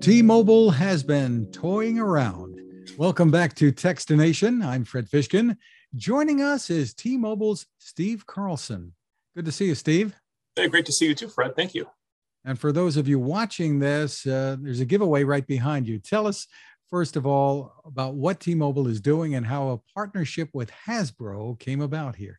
T Mobile has been toying around. Welcome back to Techstination. I'm Fred Fishkin. Joining us is T Mobile's Steve Carlson. Good to see you, Steve. Hey, great to see you too, Fred. Thank you. And for those of you watching this, uh, there's a giveaway right behind you. Tell us, first of all, about what T Mobile is doing and how a partnership with Hasbro came about here.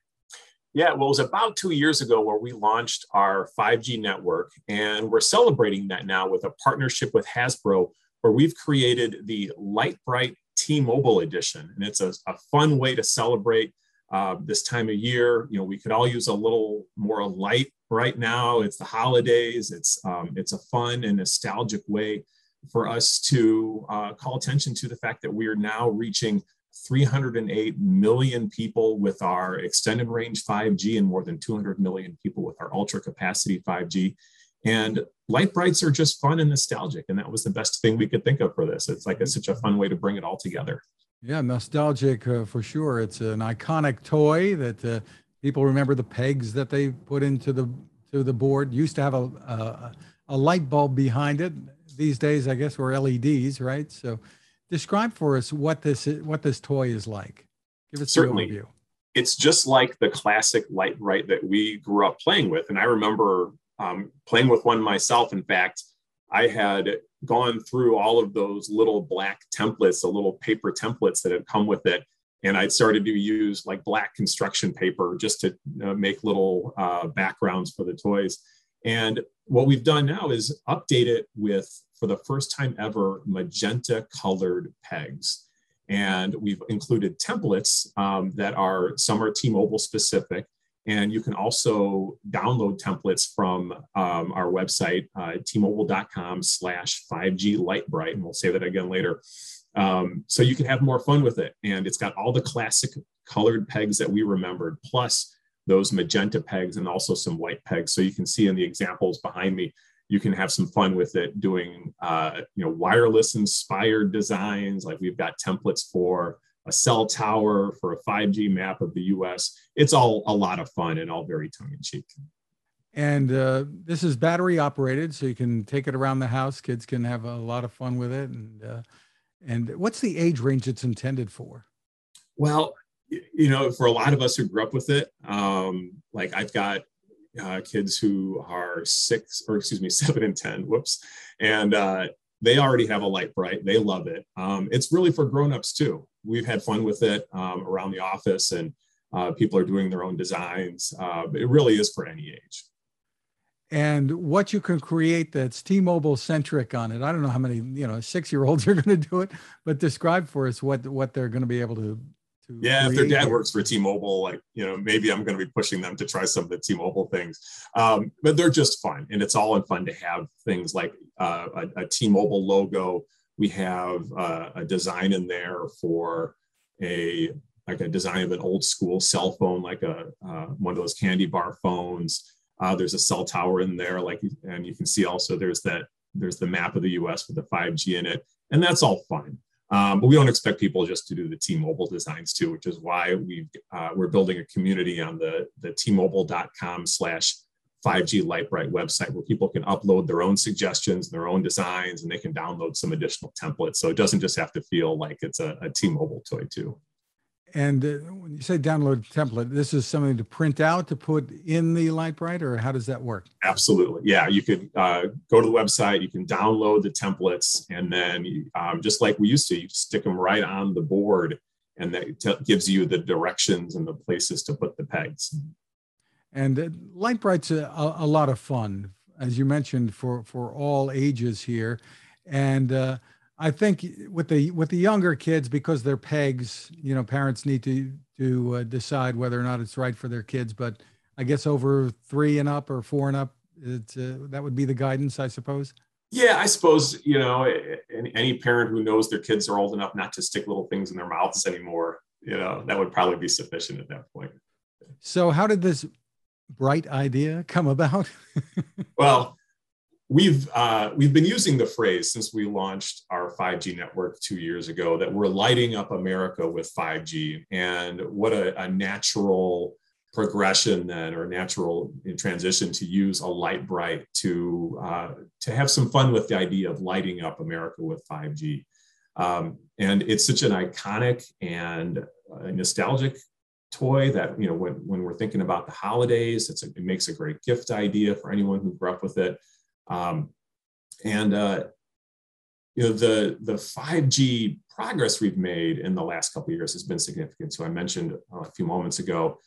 Yeah, well, it was about two years ago where we launched our 5G network, and we're celebrating that now with a partnership with Hasbro, where we've created the Lite-Brite T-Mobile edition, and it's a, a fun way to celebrate uh, this time of year. You know, we could all use a little more light right now. It's the holidays. It's um, it's a fun and nostalgic way for us to uh, call attention to the fact that we are now reaching 308 million people with our extended range 5G and more than 200 million people with our ultra capacity 5G. And Lite-Brites are just fun and nostalgic. And that was the best thing we could think of for this. It's like such a fun way to bring it all together. Yeah, nostalgic uh, for sure. It's an iconic toy that uh, people remember the pegs that they put into the to the board. Used to have a, a, a light bulb behind it. These days, I guess, we're LEDs, right? So describe for us what this what this toy is like. Give us certainly. Overview. It's just like the classic Lite-Brite that we grew up playing with, and I remember um, playing with one myself. In fact, I had gone through all of those little black templates, the little paper templates that had come with it, and I'd started to use like black construction paper just to uh, make little uh, backgrounds for the toys. And what we've done now is update it with for the first time ever, magenta colored pegs. And we've included templates um, that are, some are T-Mobile specific. And you can also download templates from um, our website, uh, tmobile.com slash 5G Lite-Brite. And we'll say that again later. Um, so you can have more fun with it. And it's got all the classic colored pegs that we remembered, plus those magenta pegs and also some white pegs. So you can see in the examples behind me, you can have some fun with it doing uh, you know wireless inspired designs. Like we've got templates for a cell tower for a 5g map of the us it's all a lot of fun and all very tongue-in-cheek and uh, this is battery operated so you can take it around the house. Kids can have a lot of fun with it. And uh, and what's the age range it's intended for? Well you know for a lot of us who grew up with it um, like i've got uh, kids who are six or excuse me seven and ten whoops. And uh, they already have a Lite-Brite they love it. Um, it's really for grown-ups too. We've had fun with it um, around the office and uh, people are doing their own designs. Uh, it really is for any age. And what you can create that's t-mobile centric on it i don't know how many you know six year olds are going to do it but describe for us what what they're going to be able to yeah if their dad works for t-mobile like you know maybe i'm going to be pushing them to try some of the t-mobile things. Um, but they're just fun and it's all in fun to have things like uh, a, a t-mobile logo. We have uh, a design in there for a like a design of an old school cell phone like a uh, one of those candy bar phones. Uh, there's a cell tower in there like and you can see also there's that there's the map of the us with the 5g in it and that's all fun um, but we don't expect people just to do the T-Mobile designs too, which is why we uh, we're building a community on the the T-Mobile.com slash 5G Lite-Brite website where people can upload their own suggestions, their own designs, and they can download some additional templates. So it doesn't just have to feel like it's a, a T-Mobile toy too. And uh, when you say download template, this is something to print out to put in the Lite-Brite, or how does that work? Absolutely. Yeah, you could uh, go to the website, you can download the templates, and then um, just like we used to, you stick them right on the board, and that t- gives you the directions and the places to put the pegs. And uh, Lite-Brite's a, a, lot of fun, as you mentioned, for for all ages here, and. I think with the with the younger kids because they're pegs, you know, parents need to to uh, decide whether or not it's right for their kids. But I guess over three and up or four and up, it's uh, that would be the guidance, I suppose. Yeah, I suppose you know any parent who knows their kids are old enough not to stick little things in their mouths anymore, you know, that would probably be sufficient at that point. So, how did this bright idea come about? well, we've uh, we've been using the phrase since we launched our 5G network two years ago that we're lighting up America with 5G, and what a, a natural progression then or natural transition to use a Lite-Brite to uh, to have some fun with the idea of lighting up America with 5G. Um, and it's such an iconic and uh, nostalgic toy that you know when, when we're thinking about the holidays, it's a, it makes a great gift idea for anyone who grew up with it. Um, and uh, you know the the 5G progress we've made in the last couple years has been significant. So I mentioned a few moments ago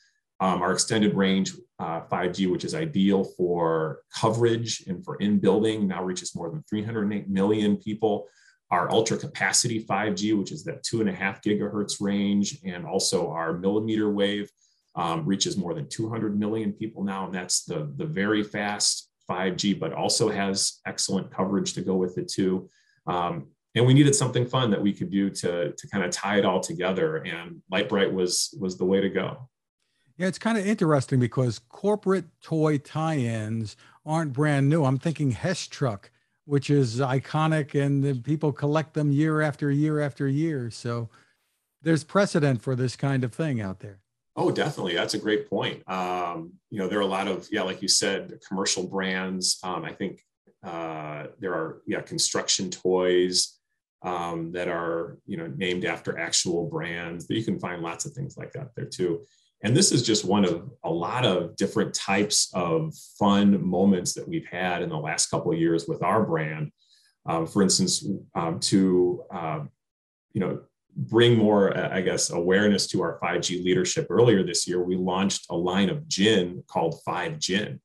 um, our extended range uh, 5G, which is ideal for coverage and for in building, now reaches more than 308 million people. Our ultra capacity 5G, which is that two and a half gigahertz range, and also our millimeter wave, um, reaches more than 200 million people now. And that's the, the very fast 5G, but also has excellent coverage to go with it too. Um, and we needed something fun that we could do to, to kind of tie it all together. And Lite-Brite was, was the way to go. Yeah, it's kind of interesting because corporate toy tie-ins aren't brand new. I'm thinking Hess truck, which is iconic, and people collect them year after year after year. So there's precedent for this kind of thing out there. Oh, definitely. That's a great point. Um, you know, there are a lot of yeah, like you said, commercial brands. Um, I think uh, there are yeah, construction toys um, that are you know named after actual brands. But you can find lots of things like that there too. And this is just one of a lot of different types of fun moments that we've had in the last couple of years with our brand. Um, for instance, um, to uh, you know bring more, I guess, awareness to our 5G leadership. Earlier this year, we launched a line of gin called Five Gin,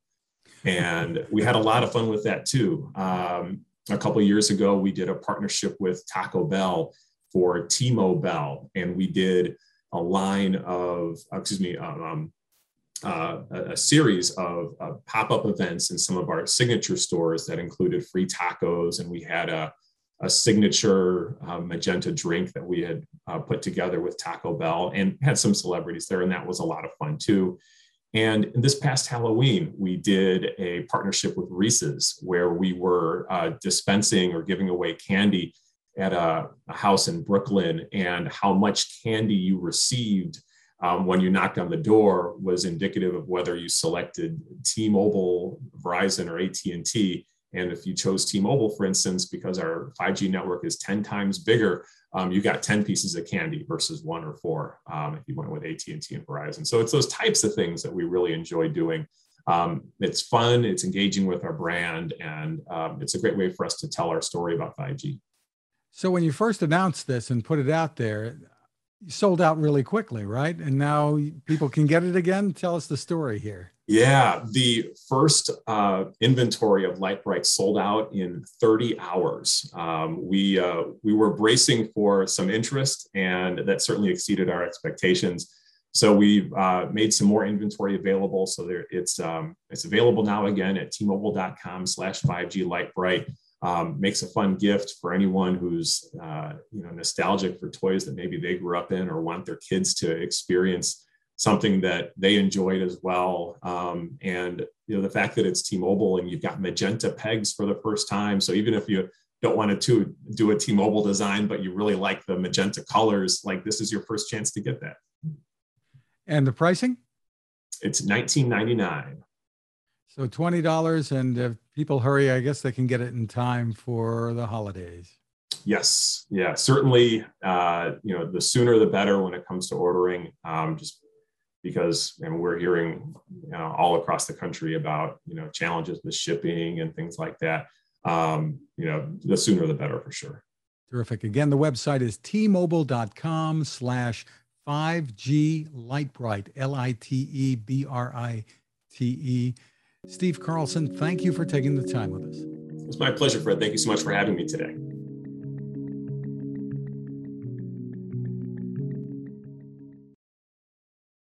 and we had a lot of fun with that too. Um, a couple years ago, we did a partnership with Taco Bell for T-Mobile, and we did a line of, uh, excuse me, um, um uh, a, series of, of pop-up events in some of our signature stores that included free tacos, and we had a, a signature uh, magenta drink that we had uh, put together with Taco Bell, and had some celebrities there, and that was a lot of fun too. And this past Halloween, we did a partnership with Reese's where we were uh, dispensing or giving away candy at a, a, house in Brooklyn and how much candy you received um, when you knocked on the door was indicative of whether you selected T-Mobile, Verizon, or AT&T. And if you chose T-Mobile, for instance, because our 5G network is 10 times bigger, um, you got 10 pieces of candy versus one or four um, if you went with AT&T and Verizon. So it's those types of things that we really enjoy doing. Um, it's fun, it's engaging with our brand, and um, it's a great way for us to tell our story about 5G. So when you first announced this and put it out there, sold out really quickly, right? And now people can get it again. Tell us the story here. Yeah, the first uh, inventory of Lite-Brite sold out in 30 hours. Um, we uh, we were bracing for some interest, and that certainly exceeded our expectations. So we've uh, made some more inventory available. So there, it's um, it's available now again at tmobile.com/slash 5G Lite-Brite um, makes a fun gift for anyone who's uh, you know nostalgic for toys that maybe they grew up in or want their kids to experience something that they enjoyed as well. Um, and you know the fact that it's T-Mobile and you've got magenta pegs for the first time, so even if you don't want to do a T-Mobile design, but you really like the magenta colors, like this is your first chance to get that. And the pricing? It's 19.99. So twenty dollars, and if people hurry, I guess they can get it in time for the holidays. Yes, yeah, certainly. Uh, you know, the sooner the better when it comes to ordering. Um, just because and we're hearing you know, all across the country about you know challenges with shipping and things like that. Um, you know, the sooner the better for sure. Terrific. Again, the website is tmobile.com slash 5G Lite-Brite, L I T E B R I T E. Steve Carlson, thank you for taking the time with us. It's my pleasure, Fred. Thank you so much for having me today.